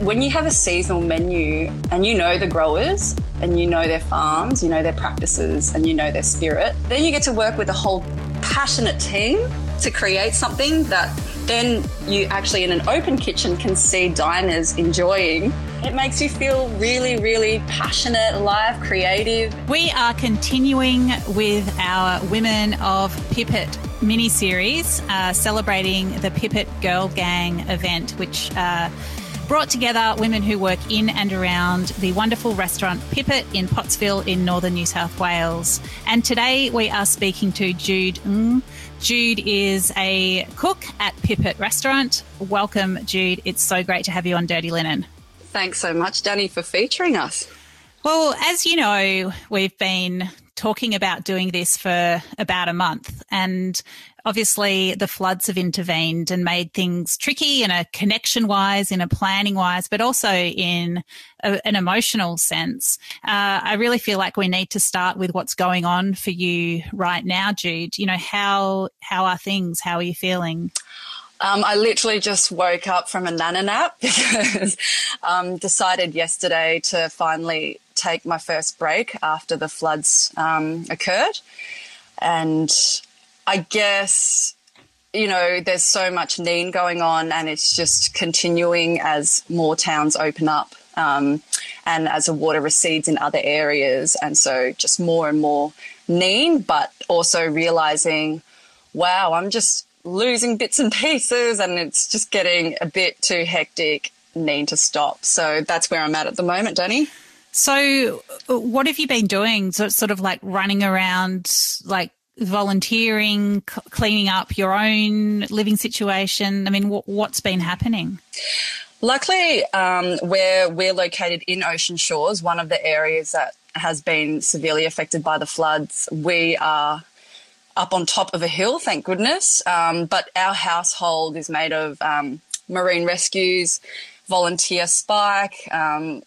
when you have a seasonal menu and you know the growers and you know their farms, you know their practices, and you know their spirit, then you get to work with a whole passionate team to create something that then you actually in an open kitchen can see diners enjoying. It makes you feel really, really passionate, alive, creative. We are continuing with our Women of Pipit mini series, uh, celebrating the Pipit Girl Gang event, which uh, brought together women who work in and around the wonderful restaurant Pipit in Pottsville in northern New South Wales. And today we are speaking to Jude Ng. Jude is a cook at Pipit Restaurant. Welcome, Jude. It's so great to have you on Dirty Linen. Thanks so much, Danny, for featuring us. Well, as you know, we've been talking about doing this for about a month. And obviously the floods have intervened and made things tricky in a connection wise, in a planning wise, but also in a, an emotional sense. Uh, I really feel like we need to start with what's going on for you right now, Jude. You know, how, how are things? How are you feeling? Um, I literally just woke up from a nana nap because um, decided yesterday to finally take my first break after the floods um, occurred. And I guess, you know, there's so much need going on and it's just continuing as more towns open up um, and as the water recedes in other areas. And so just more and more need, but also realizing, wow, I'm just losing bits and pieces and it's just getting a bit too hectic, need to stop. So that's where I'm at at the moment, Danny. So, what have you been doing? So, it's sort of like running around, like volunteering, c- cleaning up your own living situation? I mean, w- what's been happening? Luckily, um, where we're located in Ocean Shores, one of the areas that has been severely affected by the floods, we are up on top of a hill, thank goodness. Um, but our household is made of um, marine rescues, volunteer Spike, um,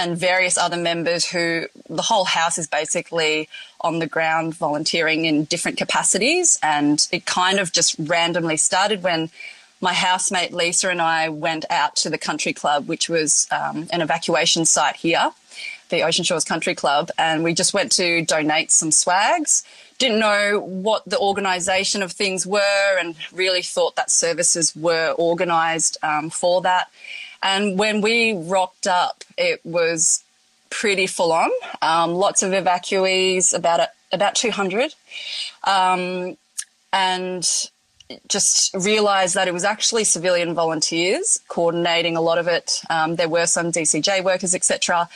and various other members who the whole house is basically on the ground volunteering in different capacities. And it kind of just randomly started when my housemate Lisa and I went out to the country club, which was um, an evacuation site here, the Ocean Shores Country Club, and we just went to donate some swags. Didn't know what the organisation of things were, and really thought that services were organised um, for that. And when we rocked up, it was pretty full on. Um, lots of evacuees, about about 200. Um, and just realised that it was actually civilian volunteers coordinating a lot of it. Um, there were some DCJ workers, etc.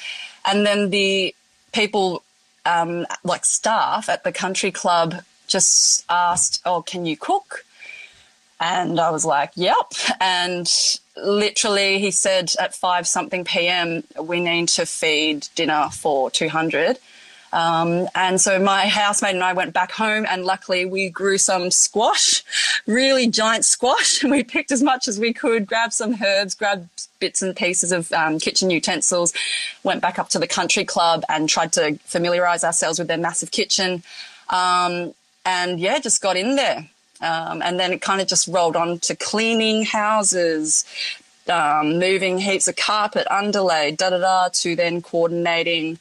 And then the people, um, like staff at the country club, just asked, "Oh, can you cook?" And I was like, "Yep." And literally, he said at five something p.m. we need to feed dinner for two hundred. Um, and so my housemate and I went back home, and luckily we grew some squash, really giant squash, and we picked as much as we could, grabbed some herbs, grabbed bits and pieces of um, kitchen utensils, went back up to the country club and tried to familiarise ourselves with their massive kitchen. Um, and yeah, just got in there. Um, and then it kind of just rolled on to cleaning houses, um, moving heaps of carpet, underlay, da da da, to then coordinating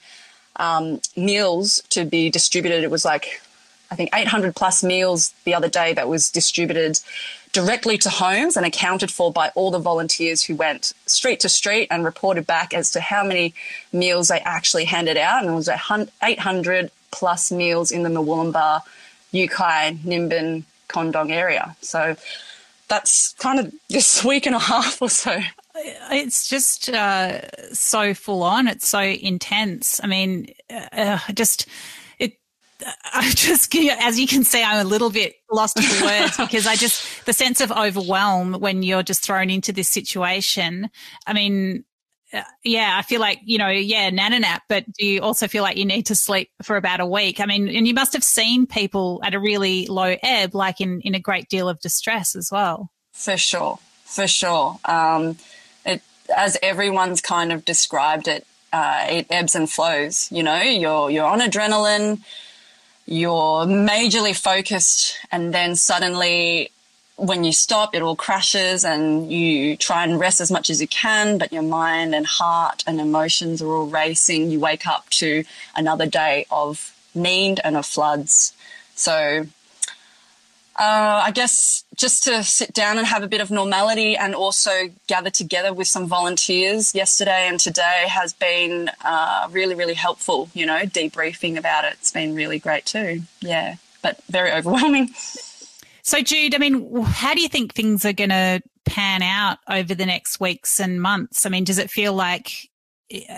um, meals to be distributed. It was like, I think 800 plus meals the other day that was distributed directly to homes and accounted for by all the volunteers who went street to street and reported back as to how many meals they actually handed out. And it was 800 plus meals in the Murwillumbah, Uki, Nimbin, Condong area. So that's kind of this week and a half or so. It's just uh, so full on. It's so intense. I mean, uh, just it. I just, as you can see, I'm a little bit lost for words because I just the sense of overwhelm when you're just thrown into this situation. I mean, uh, yeah, I feel like, you know, yeah, nana nap, but do you also feel like you need to sleep for about a week? I mean, and you must have seen people at a really low ebb, like in, in a great deal of distress as well. For sure. For sure. Um, it, as everyone's kind of described it, uh, it ebbs and flows. You know, you're, you're on adrenaline, you're majorly focused, and then suddenly when you stop, it all crashes and you try and rest as much as you can, but your mind and heart and emotions are all racing. You wake up to another day of need and of floods. So uh, I guess just to sit down and have a bit of normality and also gather together with some volunteers yesterday and today has been uh, really, really helpful. You know, debriefing about it. It's been really great too. Yeah, but very overwhelming. So, Jude, I mean, how do you think things are going to pan out over the next weeks and months? I mean, does it feel like,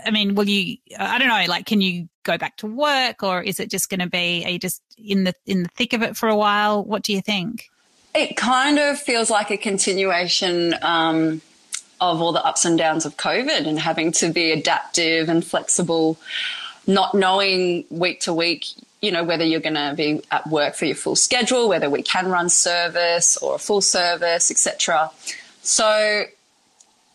I mean, will you, I don't know, like, can you go back to work or is it just going to be, are you just in the, in the thick of it for a while? What do you think? It kind of feels like a continuation um, of all the ups and downs of COVID and having to be adaptive and flexible, not knowing week to week you know, whether you're going to be at work for your full schedule, whether we can run service or a full service, etc. So,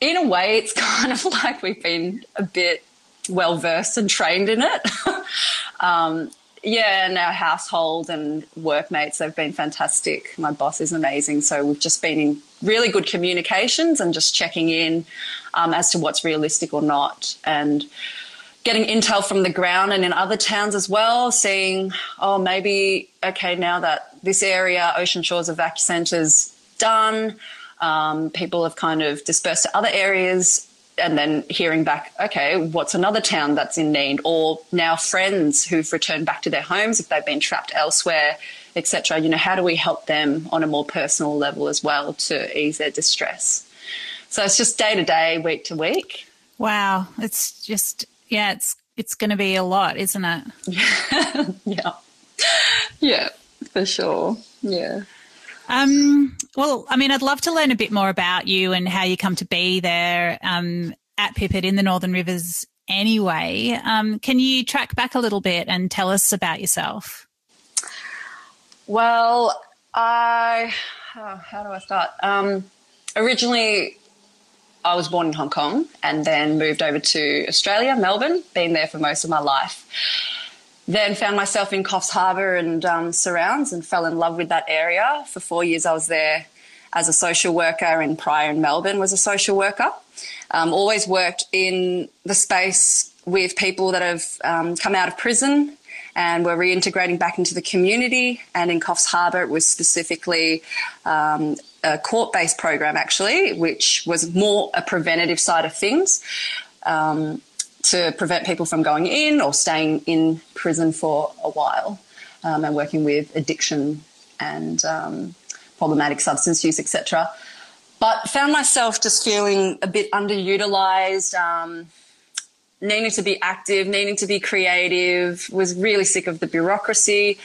in a way, it's kind of like we've been a bit well versed and trained in it. um, yeah, and our household and workmates, they've been fantastic. My boss is amazing. So we've just been in really good communications and just checking in um, as to what's realistic or not. And getting intel from the ground and in other towns as well, seeing, oh, maybe, okay, now that this area, Ocean Shores Evac Centre's done, um, people have kind of dispersed to other areas, and then hearing back, okay, what's another town that's in need? Or now friends who've returned back to their homes if they've been trapped elsewhere, etc. You know, how do we help them on a more personal level as well to ease their distress? So it's just day to day, week to week. Wow, it's just yeah, it's it's going to be a lot, isn't it? yeah, yeah, for sure. Yeah. Um, well, I mean, I'd love to learn a bit more about you and how you come to be there um, at Pipit in the Northern Rivers anyway. Um, can you track back a little bit and tell us about yourself? Well, I, oh, how do I start? Um, originally, I was born in Hong Kong and then moved over to Australia, Melbourne, been there for most of my life. Then found myself in Coffs Harbour and um, surrounds and fell in love with that area. For four years, I was there as a social worker, and prior in Melbourne was a social worker. Um, always worked in the space with people that have um, come out of prison and were reintegrating back into the community. And in Coffs Harbour, it was specifically um, a court based program, actually, which was more a preventative side of things. Um, to prevent people from going in or staying in prison for a while um, and working with addiction and um, problematic substance use, etc. But found myself just feeling a bit underutilized, um, needing to be active, needing to be creative, was really sick of the bureaucracy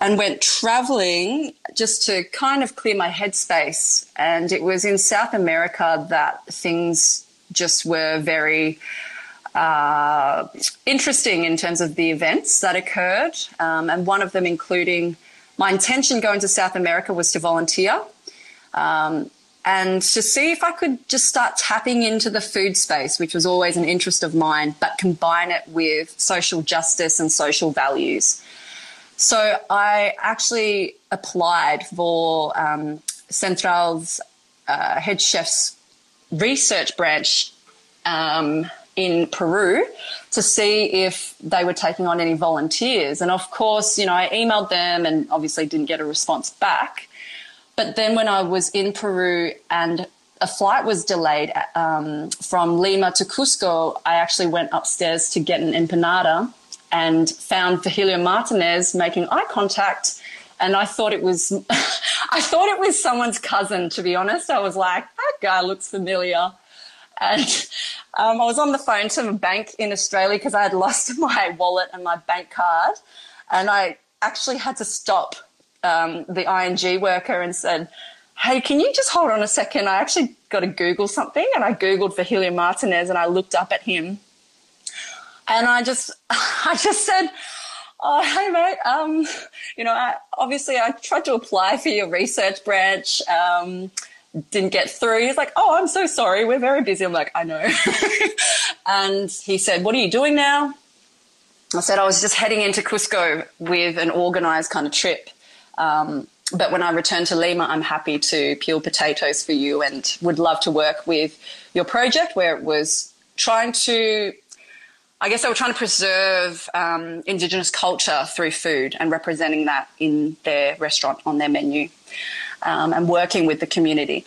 and went traveling just to kind of clear my headspace. And it was in South America that things just were very uh, interesting in terms of the events that occurred. Um, and one of them including my intention going to South America was to volunteer. Um, and to see if I could just start tapping into the food space, which was always an interest of mine, but combine it with social justice and social values. So I actually applied for um, Central's uh, head chef's research branch um, in Peru to see if they were taking on any volunteers. And of course, you know, I emailed them and obviously didn't get a response back. But then when I was in Peru and a flight was delayed um, from Lima to Cusco, I actually went upstairs to get an empanada and found Virgilio Martinez making eye contact. And I thought it was, I thought it was someone's cousin. To be honest, I was like, that guy looks familiar. And um, I was on the phone to a bank in Australia because I had lost my wallet and my bank card, and I actually had to stop um, the ING worker and said, "Hey, can you just hold on a second? I actually got to Google something." And I googled for Virgilio Martinez and I looked up at him and I just, I just said, oh, hey mate, um, you know, I, obviously I tried to apply for your research branch, um, didn't get through. He's like, oh, I'm so sorry, we're very busy. I'm like, I know. and he said, what are you doing now? I said I was just heading into Cusco with an organized kind of trip. Um, but when I return to Lima, I'm happy to peel potatoes for you and would love to work with your project where it was trying to I guess they were trying to preserve um, Indigenous culture through food and representing that in their restaurant on their menu um, and working with the community.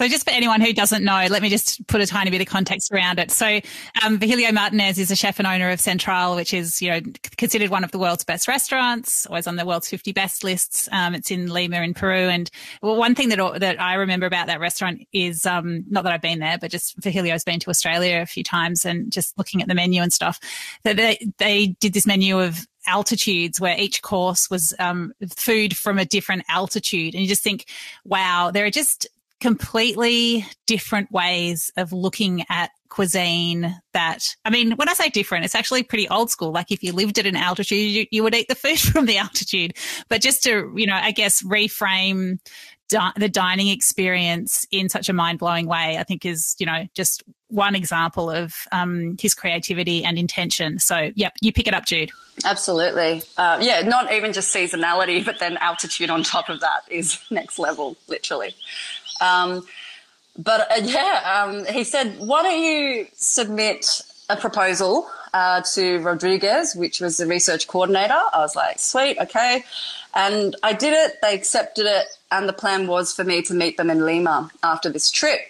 So, just for anyone who doesn't know, let me just put a tiny bit of context around it. So, um, Virgilio Martinez is a chef and owner of Central, which is, you know, considered one of the world's best restaurants, always on the world's 50 best lists. Um, it's in Lima in Peru. And well, one thing that, that I remember about that restaurant is, um, not that I've been there, but just Virgilio's been to Australia a few times and just looking at the menu and stuff that they, they did this menu of altitudes where each course was um, food from a different altitude. And you just think, wow, there are just completely different ways of looking at cuisine that I mean, when I say different, it's actually pretty old school. Like if you lived at an altitude, you, you would eat the food from the altitude. But just to, you know, I guess reframe di- the dining experience in such a mind blowing way, I think is, you know, just one example of um, his creativity and intention. So, yep, you pick it up, Jude. Absolutely. Uh, yeah, not even just seasonality, but then altitude on top of that is next level, literally. Um, but uh, yeah, um, he said, why don't you submit a proposal uh, to Rodriguez, which was the research coordinator? I was like, sweet, okay. And I did it, they accepted it, and the plan was for me to meet them in Lima after this trip.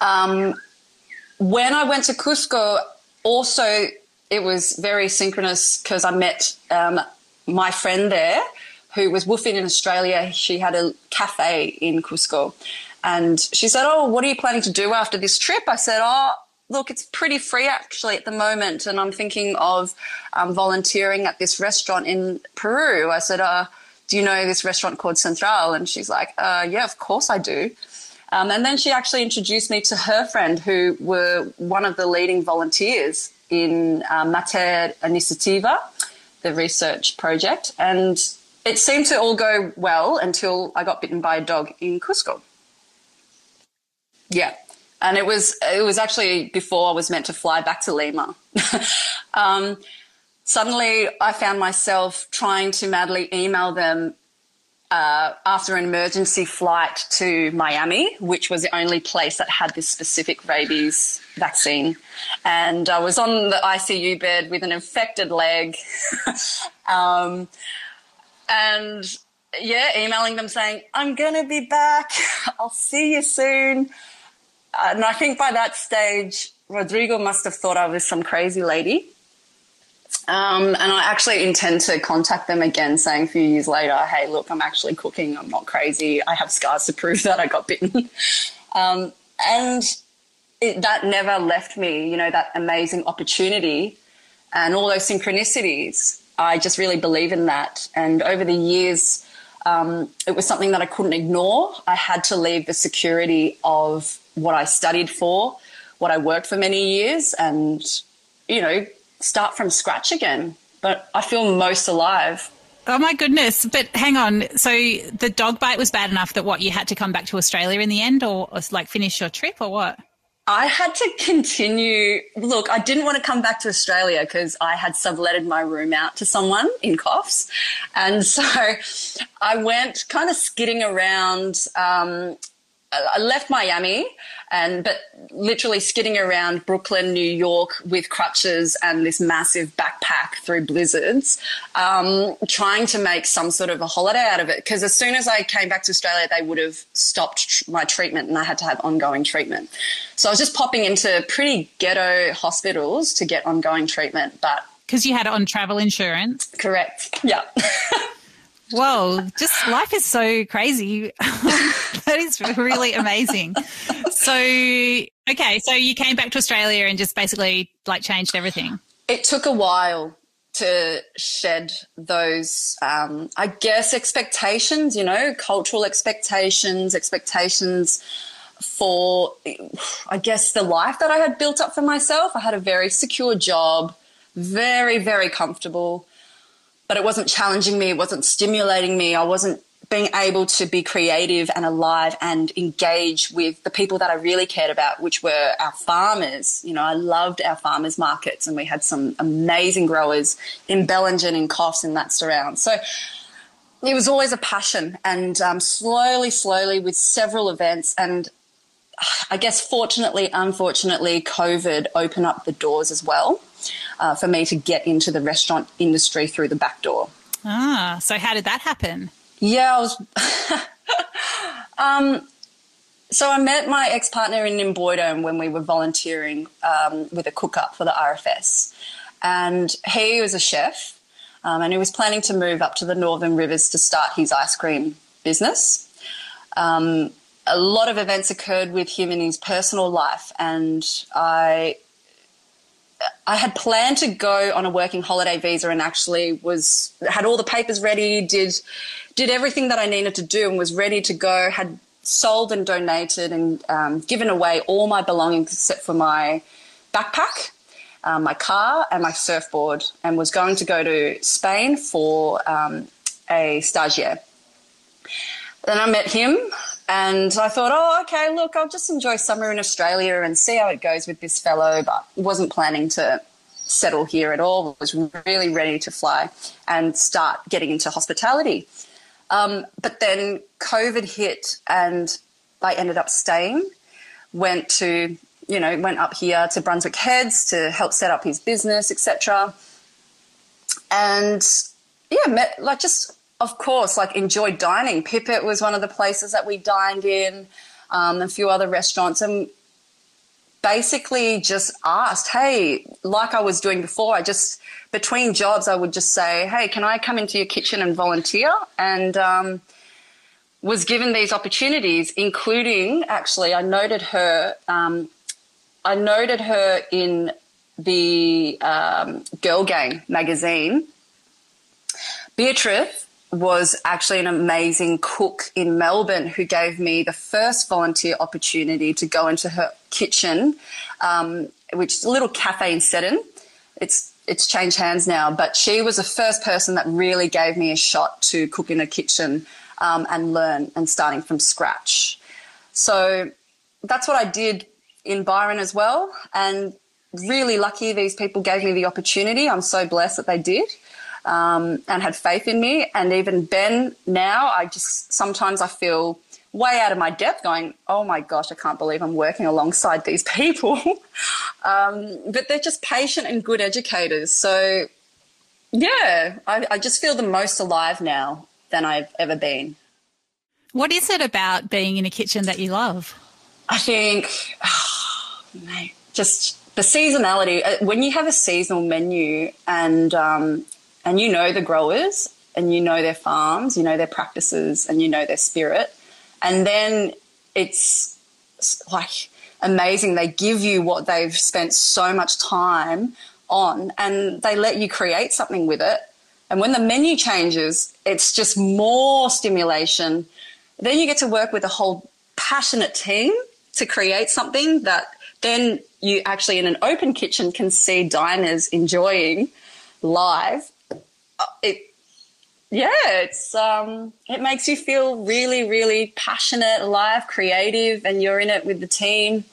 Um, when I went to Cusco, also it was very synchronous because I met um, my friend there who was woofing in Australia. She had a cafe in Cusco. And she said, Oh, what are you planning to do after this trip? I said, Oh, look, it's pretty free actually at the moment. And I'm thinking of um, volunteering at this restaurant in Peru. I said, uh, Do you know this restaurant called Central? And she's like, uh, Yeah, of course I do. Um, and then she actually introduced me to her friend, who were one of the leading volunteers in uh, Mater Iniciativa, the research project. And it seemed to all go well until I got bitten by a dog in Cusco. Yeah. And it was it was actually before I was meant to fly back to Lima. um, suddenly, I found myself trying to madly email them uh, after an emergency flight to Miami, which was the only place that had this specific rabies vaccine. And I was on the ICU bed with an infected leg. um, and yeah, emailing them saying, I'm going to be back. I'll see you soon. And I think by that stage, Rodrigo must have thought I was some crazy lady. Um, and I actually intend to contact them again, saying a few years later, hey, look, I'm actually cooking. I'm not crazy. I have scars to prove that I got bitten. um, and it, that never left me, you know, that amazing opportunity and all those synchronicities I just really believe in that. And over the years, um, it was something that I couldn't ignore. I had to leave the security of what I studied for, what I worked for many years, and, you know, start from scratch again. But I feel most alive. Oh my goodness. But hang on. So the dog bite was bad enough that what you had to come back to Australia in the end or, or like finish your trip or what? I had to continue. Look, I didn't want to come back to Australia because I had subletted my room out to someone in Coffs. And so I went kind of skidding around. Um, I left Miami and but literally skidding around Brooklyn, New York with crutches and this massive backpack through blizzards, um, trying to make some sort of a holiday out of it. Because as soon as I came back to Australia, they would have stopped tr- my treatment and I had to have ongoing treatment. So I was just popping into pretty ghetto hospitals to get ongoing treatment, but because you had it on travel insurance. Correct. Yeah. Whoa, just life is so crazy. that is really amazing. So, okay, so you came back to Australia and just basically like changed everything. It took a while to shed those, um, I guess, expectations, you know, cultural expectations, expectations for, I guess, the life that I had built up for myself. I had a very secure job, very, very comfortable but it wasn't challenging me, it wasn't stimulating me, I wasn't being able to be creative and alive and engage with the people that I really cared about, which were our farmers. You know, I loved our farmers markets and we had some amazing growers in Bellingen and Coffs and that surround. So it was always a passion, and um, slowly, slowly, with several events, and I guess fortunately, unfortunately, COVID opened up the doors as well uh, for me to get into the restaurant industry through the back door. Ah, so how did that happen? Yeah, I was. um, so I met my ex partner in Nymboida when we were volunteering um, with a cook up for the RFS, and he was a chef, um, and he was planning to move up to the Northern Rivers to start his ice cream business. Um, a lot of events occurred with him in his personal life, and I I had planned to go on a working holiday visa and actually was had all the papers ready, did did everything that I needed to do, and was ready to go. Had sold and donated and um, given away all my belongings except for my backpack, um, my car, and my surfboard, and was going to go to Spain for um, a stagiaire. Then I met him and I thought, oh, okay, look, I'll just enjoy summer in Australia and see how it goes with this fellow, but wasn't planning to settle here at all. Was really ready to fly and start getting into hospitality. Um, but then COVID hit and I ended up staying, went to, you know, went up here to Brunswick Heads to help set up his business, etc. And yeah, met like just of course, like enjoyed dining. Pipit was one of the places that we dined in, um, a few other restaurants, and basically just asked, hey, like I was doing before, I just between jobs, I would just say, hey, can I come into your kitchen and volunteer? And um, was given these opportunities, including actually, I noted her. Um, I noted her in the um, Girl Gang magazine. Beatrice was actually an amazing cook in Melbourne who gave me the first volunteer opportunity to go into her kitchen, um, which is a little cafe in Seddon. It's it's changed hands now, but she was the first person that really gave me a shot to cook in a kitchen um, and learn and starting from scratch. So that's what I did in Byron as well, and really lucky these people gave me the opportunity. I'm so blessed that they did um, and had faith in me. And even Ben now, I just sometimes I feel way out of my depth going, oh my gosh, I can't believe I'm working alongside these people. um, but they're just patient and good educators. So, yeah, I, I just feel the most alive now than I've ever been. What is it about being in a kitchen that you love? I think, oh, mate, just the seasonality. Uh, when you have a seasonal menu and um, and you know the growers and you know their farms, you know their practices and you know their spirit. And then it's like amazing. They give you what they've spent so much time on and they let you create something with it. And when the menu changes, it's just more stimulation. Then you get to work with a whole passionate team to create something that then you actually in an open kitchen can see diners enjoying live it yeah, it's um, it makes you feel really, really passionate, alive, creative, and you're in it with the team.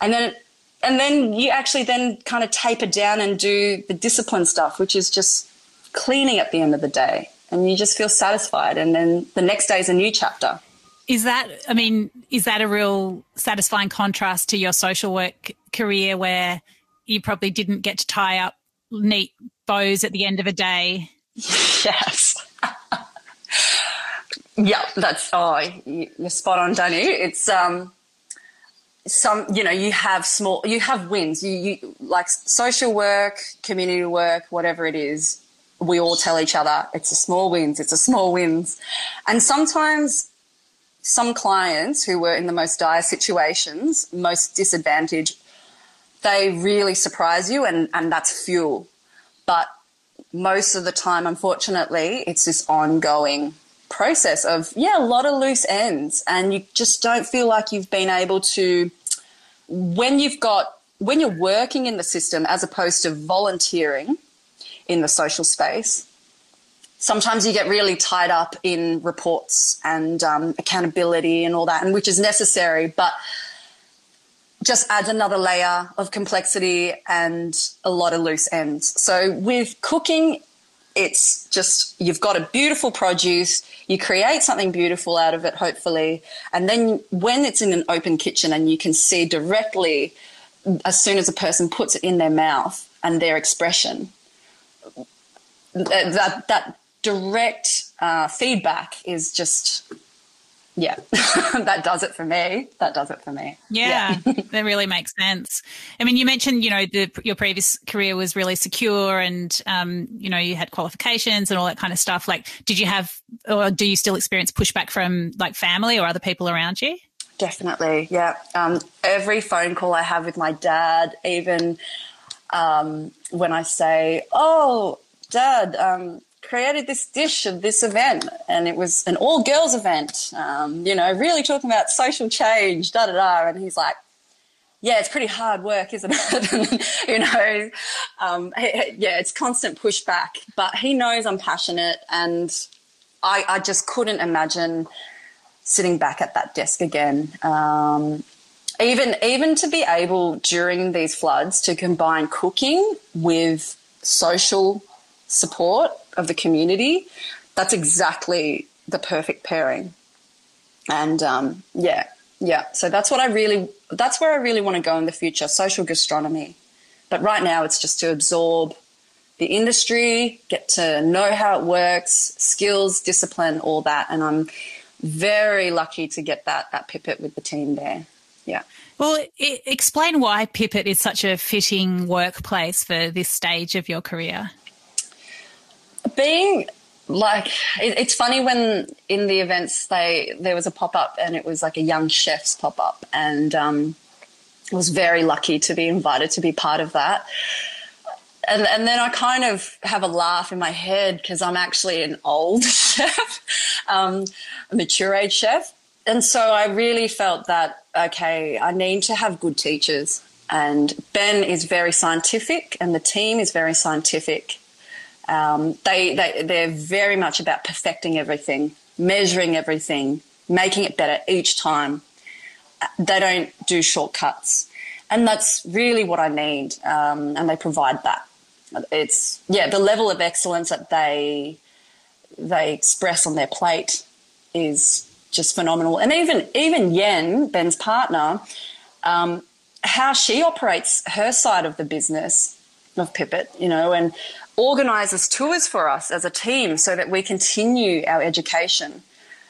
And then, and then you actually then kind of taper down and do the discipline stuff, which is just cleaning at the end of the day, and you just feel satisfied. And then the next day is a new chapter. Is that? I mean, is that a real satisfying contrast to your social work career, where you probably didn't get to tie up neat bows at the end of a day? Yes. yeah, that's oh, you're spot on, Danny. It's um, some you know you have small you have wins. You, you like social work, community work, whatever it is. We all tell each other it's a small wins. It's a small wins, and sometimes some clients who were in the most dire situations, most disadvantaged, they really surprise you, and and that's fuel. But most of the time, unfortunately, it's this ongoing process of, yeah, a lot of loose ends. And you just don't feel like you've been able to, when you've got, when you're working in the system as opposed to volunteering in the social space, sometimes you get really tied up in reports and um, accountability and all that, and which is necessary. But just adds another layer of complexity and a lot of loose ends. So with cooking, it's just you've got a beautiful produce you create something beautiful out of it hopefully and then when it's in an open kitchen and you can see directly as soon as a person puts it in their mouth and their expression that that direct uh, feedback is just yeah, that does it for me. That does it for me. Yeah, yeah. that really makes sense. I mean, you mentioned, you know, the, your previous career was really secure and, um, you know, you had qualifications and all that kind of stuff. Like, did you have, or do you still experience pushback from like family or other people around you? Definitely. Yeah. Um, every phone call I have with my dad, even um, when I say, oh, dad, um, created this dish of this event, and it was an all girls event. Um, you know, really talking about social change, da da da. And he's like, "Yeah, it's pretty hard work, isn't it?" you know, um, yeah, it's constant pushback. But he knows I'm passionate, and I, I just couldn't imagine sitting back at that desk again. Um, even even to be able during these floods to combine cooking with social support of the community, that's exactly the perfect pairing. And um, yeah, yeah. So that's what I really, that's where I really want to go in the future social gastronomy. But right now, it's just to absorb the industry, get to know how it works, skills, discipline, all that. And I'm very lucky to get that at Pipit with the team there. Yeah. Well, explain why Pipit is such a fitting workplace for this stage of your career being like it, it's funny when in the events they there was a pop up and it was like a young chef's pop up and um, was very lucky to be invited to be part of that. And, and then I kind of have a laugh in my head because I'm actually an old chef, um, a mature age chef. And so I really felt that, okay, I need to have good teachers. And Ben is very scientific and the team is very scientific. Um, they, they, they're very much about perfecting everything, measuring everything, making it better each time. They don't do shortcuts. And that's really what I need. Um, and they provide that. It's, yeah, the level of excellence that they, they express on their plate is just phenomenal. And even, even Yen, Ben's partner, um, how she operates her side of the business of Pipit, you know, and organises tours for us as a team so that we continue our education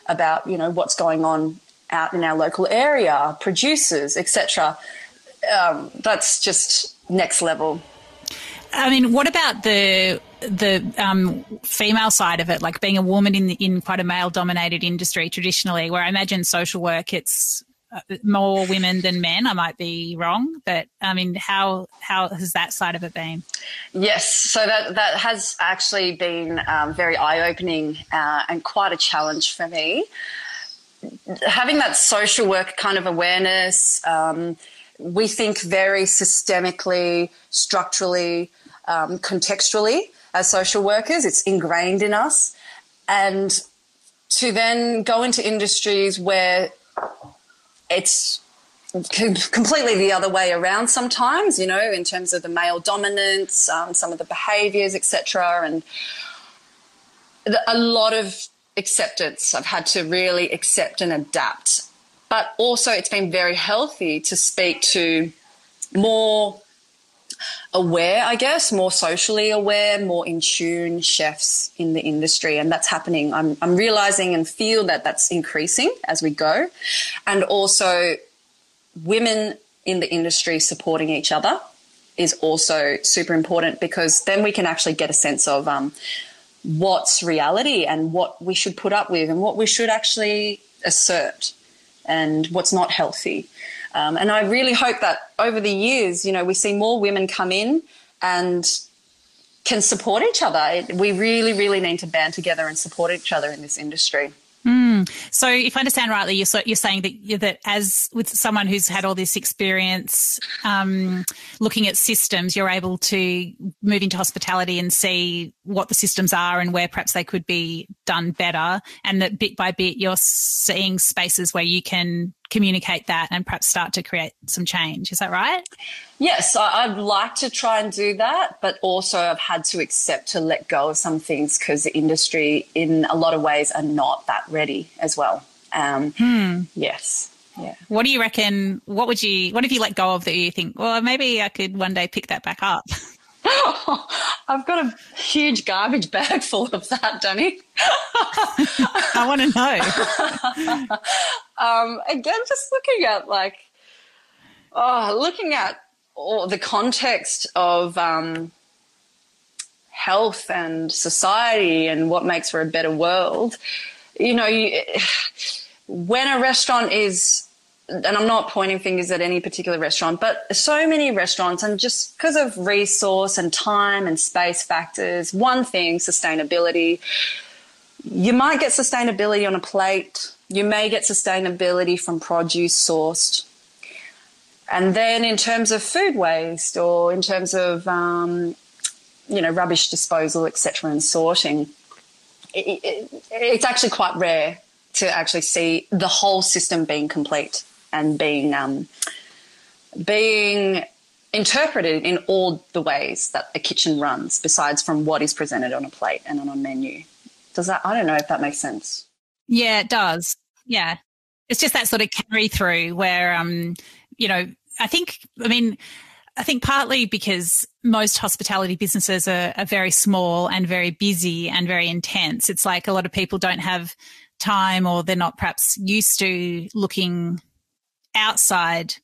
about you know what's going on out in our local area, producers, etc. Um, that's just next level. I mean, what about the the um, female side of it, like being a woman in the, in quite a male dominated industry traditionally, where I imagine social work it's more women than men. I might be wrong, but I mean, how how has that side of it been? Yes, so that that has actually been um, very eye opening uh, and quite a challenge for me. Having that social work kind of awareness, um, we think very systemically, structurally, um, contextually as social workers. It's ingrained in us, and to then go into industries where it's completely the other way around sometimes, you know, in terms of the male dominance, um, some of the behaviors, etc. And a lot of acceptance. I've had to really accept and adapt. But also, it's been very healthy to speak to more aware, I guess, more socially aware, more in tune chefs in the industry. And that's happening. I'm, I'm realizing and feel that that's increasing as we go. And also, women in the industry supporting each other is also super important because then we can actually get a sense of um, what's reality and what we should put up with and what we should actually assert and what's not healthy. Um, and I really hope that over the years, you know, we see more women come in and can support each other. We really, really need to band together and support each other in this industry. Mm. So, if I understand rightly, you're, you're saying that that as with someone who's had all this experience um, looking at systems, you're able to move into hospitality and see what the systems are and where perhaps they could be done better, and that bit by bit you're seeing spaces where you can communicate that and perhaps start to create some change. Is that right? Yes, I'd like to try and do that, but also I've had to accept to let go of some things because the industry, in a lot of ways, are not that ready as well. Um, hmm. Yes. Yeah. What do you reckon? What would you, what have you let go of that you think, well, maybe I could one day pick that back up? I've got a huge garbage bag full of that, Danny. I want to know. um, again, just looking at like, oh, looking at all the context of um, health and society and what makes for a better world. You know, you, when a restaurant is and I'm not pointing fingers at any particular restaurant, but so many restaurants, and just because of resource and time and space factors, one thing, sustainability. You might get sustainability on a plate. You may get sustainability from produce sourced. And then in terms of food waste or in terms of, um, you know, rubbish disposal, etc., and sorting, it, it, it's actually quite rare to actually see the whole system being complete and being um, being interpreted in all the ways that a kitchen runs, besides from what is presented on a plate and on a menu. Does that? I don't know if that makes sense. Yeah, it does. Yeah, it's just that sort of carry through where, um, you know, I think. I mean. I think partly because most hospitality businesses are, are, very small and very busy and very intense. It's like a lot of people don't have time or they're not perhaps used to looking outside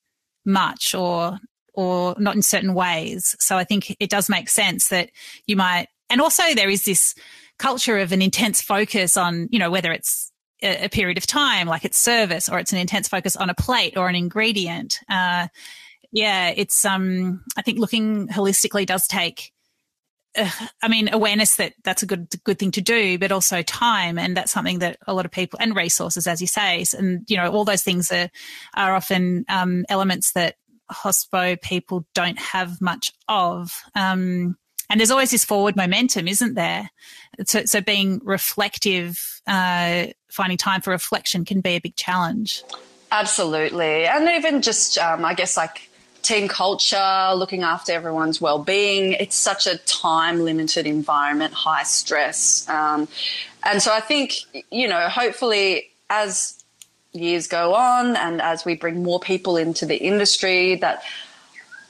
much or or not in certain ways. So I think it does make sense that you might and also there is this culture of an intense focus on, you know, whether it's a, period of time, like it's service, or it's an intense focus on a plate or an ingredient. Uh, yeah, it's um I think looking holistically does take I mean, awareness that that's a good good thing to do, but also time, and that's something that a lot of people and resources, as you say, and you know, all those things are are often um, elements that hospo people don't have much of. Um, and there's always this forward momentum, isn't there? So, so being reflective, uh, finding time for reflection can be a big challenge. Absolutely, and even just, um, I guess, like team culture, looking after everyone's well-being. It's such a time-limited environment, high stress, um, and so I think you know, hopefully, as years go on and as we bring more people into the industry, that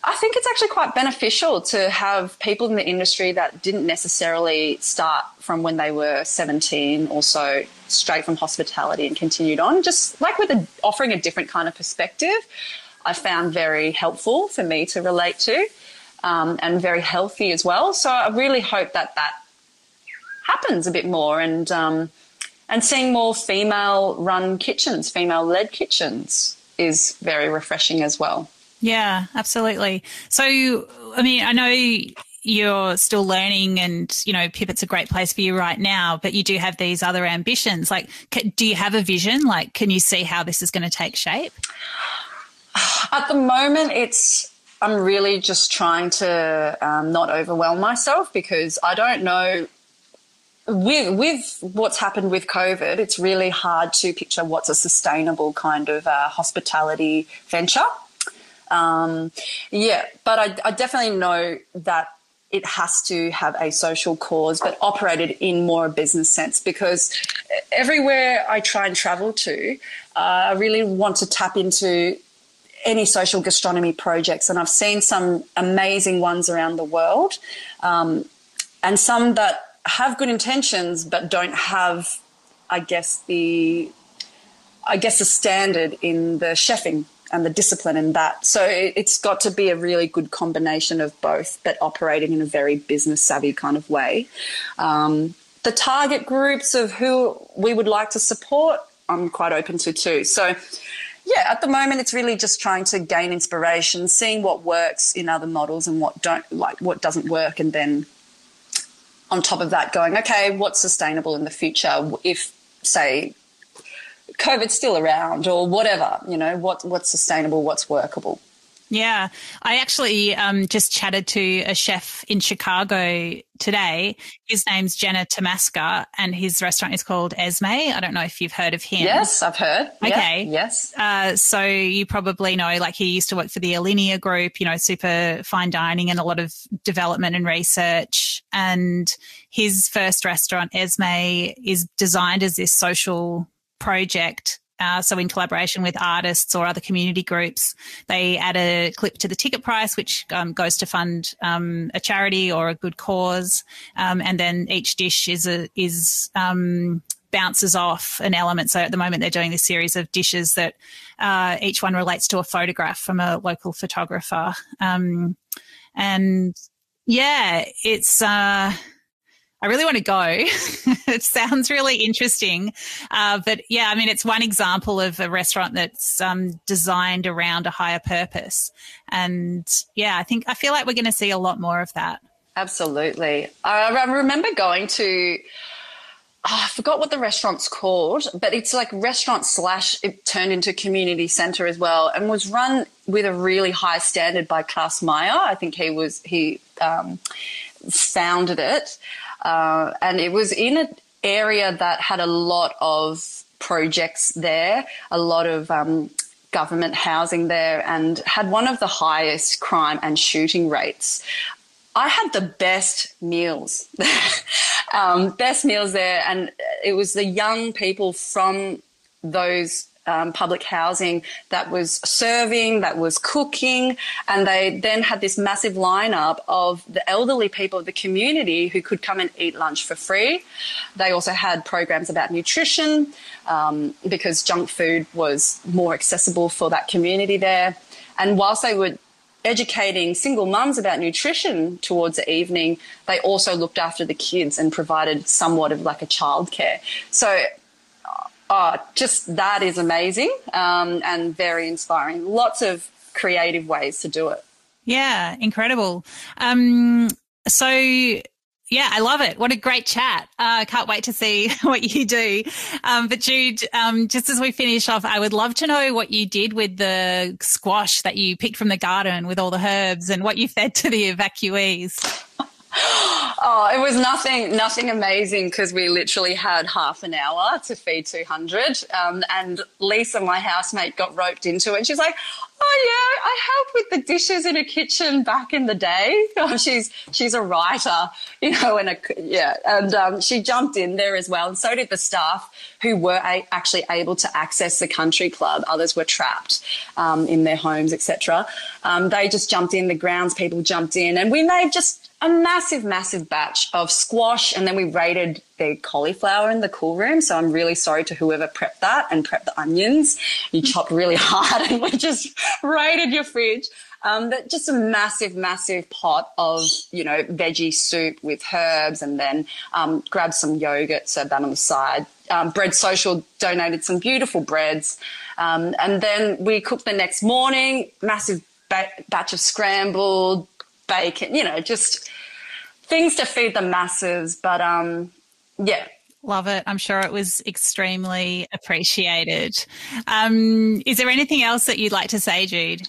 I think it's actually quite beneficial to have people in the industry that didn't necessarily start from when they were 17 or so straight from hospitality and continued on, just like with a, offering a different kind of perspective. I found very helpful for me to relate to um, and very healthy as well. So I really hope that that happens a bit more and um, and seeing more female run kitchens, female led kitchens is very refreshing as well. Yeah, absolutely. So, I mean, I know you're still learning and you know pipit's a great place for you right now but you do have these other ambitions like do you have a vision like can you see how this is going to take shape at the moment, it's I'm really just trying to um, not overwhelm myself because I don't know. With with what's happened with COVID, it's really hard to picture what's a sustainable kind of uh, hospitality venture. Um, yeah, but I, I definitely know that it has to have a social cause, but operated in more a business sense because everywhere I try and travel to, uh, I really want to tap into any social gastronomy projects, and I've seen some amazing ones around the world, um, and some that have good intentions but don't have, I guess the, I guess the standard in the chefing and the discipline in that. So it's got to be a really good combination of both, but operating in a very business savvy kind of way. Um, the target groups of who we would like to support, I'm quite open to too. So yeah, at the moment it's really just trying to gain inspiration, seeing what works in other models and what don't like what doesn't work, and then on top of that, going okay, what's sustainable in the future if say COVID's still around or whatever, you know, what what's sustainable, what's workable. Yeah, I actually um, just chatted to a chef in Chicago today. His name's Jenner Tomaska, and his restaurant is called Esme. I don't know if you've heard of him. Yes, I've heard. Okay. Yeah, yes. Uh, so you probably know, like, he used to work for the Alinea Group, you know, super fine dining and a lot of development and research. And his first restaurant, Esme, is designed as this social project uh, so, in collaboration with artists or other community groups, they add a clip to the ticket price, which um, goes to fund um, a charity or a good cause, um, and then each dish is a, is um, bounces off an element. So, at the moment, they're doing this series of dishes that uh, each one relates to a photograph from a local photographer, um, and yeah, it's. Uh, I really want to go. it sounds really interesting. Uh, but yeah, I mean, it's one example of a restaurant that's um, designed around a higher purpose. And yeah, I think, I feel like we're going to see a lot more of that. Absolutely. I remember going to, oh, I forgot what the restaurant's called, but it's like restaurant slash it turned into community center as well, and was run with a really high standard by Claus Meyer. I think he was he um, founded it. Uh, and it was in an area that had a lot of projects there, a lot of um, government housing there, and had one of the highest crime and shooting rates. I had the best meals, um, best meals there, and it was the young people from those um, public housing that was serving, that was cooking, and they then had this massive lineup of the elderly people of the community who could come and eat lunch for free. They also had programs about nutrition um, because junk food was more accessible for that community there. And whilst they were educating single mums about nutrition towards the evening, they also looked after the kids and provided somewhat of like a childcare. So oh, just that is amazing um, and very inspiring. Lots of creative ways to do it. Yeah, incredible. Um, so yeah, I love it. What a great chat. I uh, can't wait to see what you do. Um, but Jude, um, just as we finish off, I would love to know what you did with the squash that you picked from the garden with all the herbs and what you fed to the evacuees. Oh, it was nothing, nothing amazing because we literally had half an hour to feed 200. Um, and Lisa, my housemate, got roped into it. She's like, "Oh yeah, I helped with the dishes in a kitchen back in the day." she's she's a writer, you know, and a yeah, and um, she jumped in there as well, and so did the staff who were a- actually able to access the country club. Others were trapped um, in their homes, etc. Um, they just jumped in. The grounds people jumped in, and we made just a massive, massive batch of squash, and then we raided the cauliflower in the cool room. So I'm really sorry to whoever prepped that and prepped the onions. You chopped really hard, and we just raided your fridge. Um, but just a massive, massive pot of you know veggie soup with herbs, and then um, grabbed some yogurt, served that on the side. Um, Bread Social donated some beautiful breads, um, and then we cooked the next morning. Massive ba- batch of scrambled bacon, you know, just things to feed the masses. But um, yeah. Love it. I'm sure it was extremely appreciated. Um, is there anything else that you'd like to say, Jude?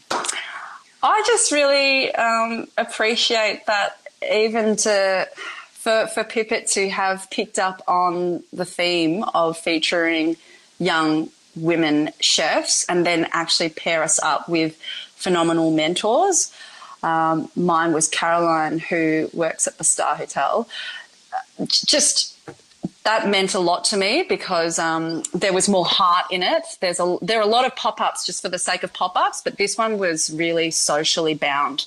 I just really um, appreciate that even to for, for Pipit to have picked up on the theme of featuring young women chefs and then actually pair us up with phenomenal mentors. Um, mine was Caroline, who works at the Star Hotel. Just that meant a lot to me because um, there was more heart in it. There's a there are a lot of pop ups just for the sake of pop ups, but this one was really socially bound.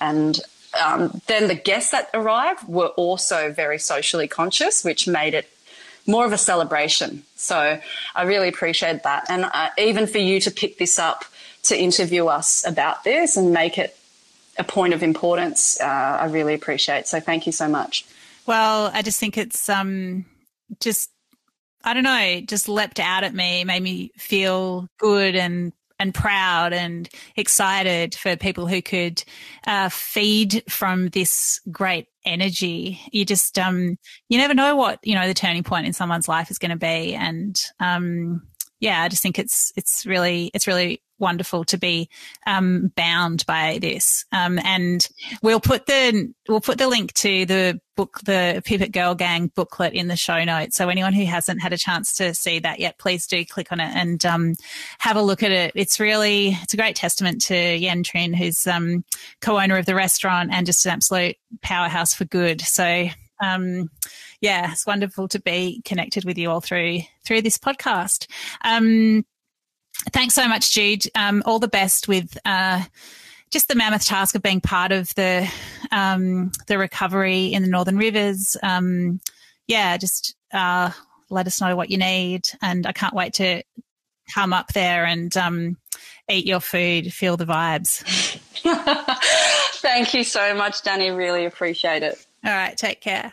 And um, then the guests that arrived were also very socially conscious, which made it more of a celebration. So I really appreciate that, and uh, even for you to pick this up to interview us about this and make it a point of importance, uh, I really appreciate. So thank you so much. Well, I just think it's um, just I don't know, just leapt out at me, made me feel good and and proud and excited for people who could uh, feed from this great energy. You just um, you never know what you know the turning point in someone's life is going to be, and um, yeah, I just think it's it's really it's really wonderful to be um, bound by this. Um, and we'll put the we'll put the link to the book, the Pip Girl Gang booklet in the show notes. So anyone who hasn't had a chance to see that yet, please do click on it and um, have a look at it. It's really it's a great testament to Yen Trinh, who's um, co-owner of the restaurant and just an absolute powerhouse for good. So um, yeah, it's wonderful to be connected with you all through through this podcast. Thanks so much, Jude. Um, all the best with uh, just the mammoth task of being part of the um, the recovery in the Northern Rivers. Um, yeah, just uh, let us know what you need, and I can't wait to come up there and um, eat your food, feel the vibes. Thank you so much, Danny. Really appreciate it. All right, take care.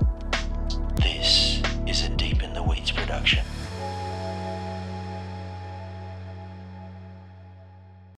This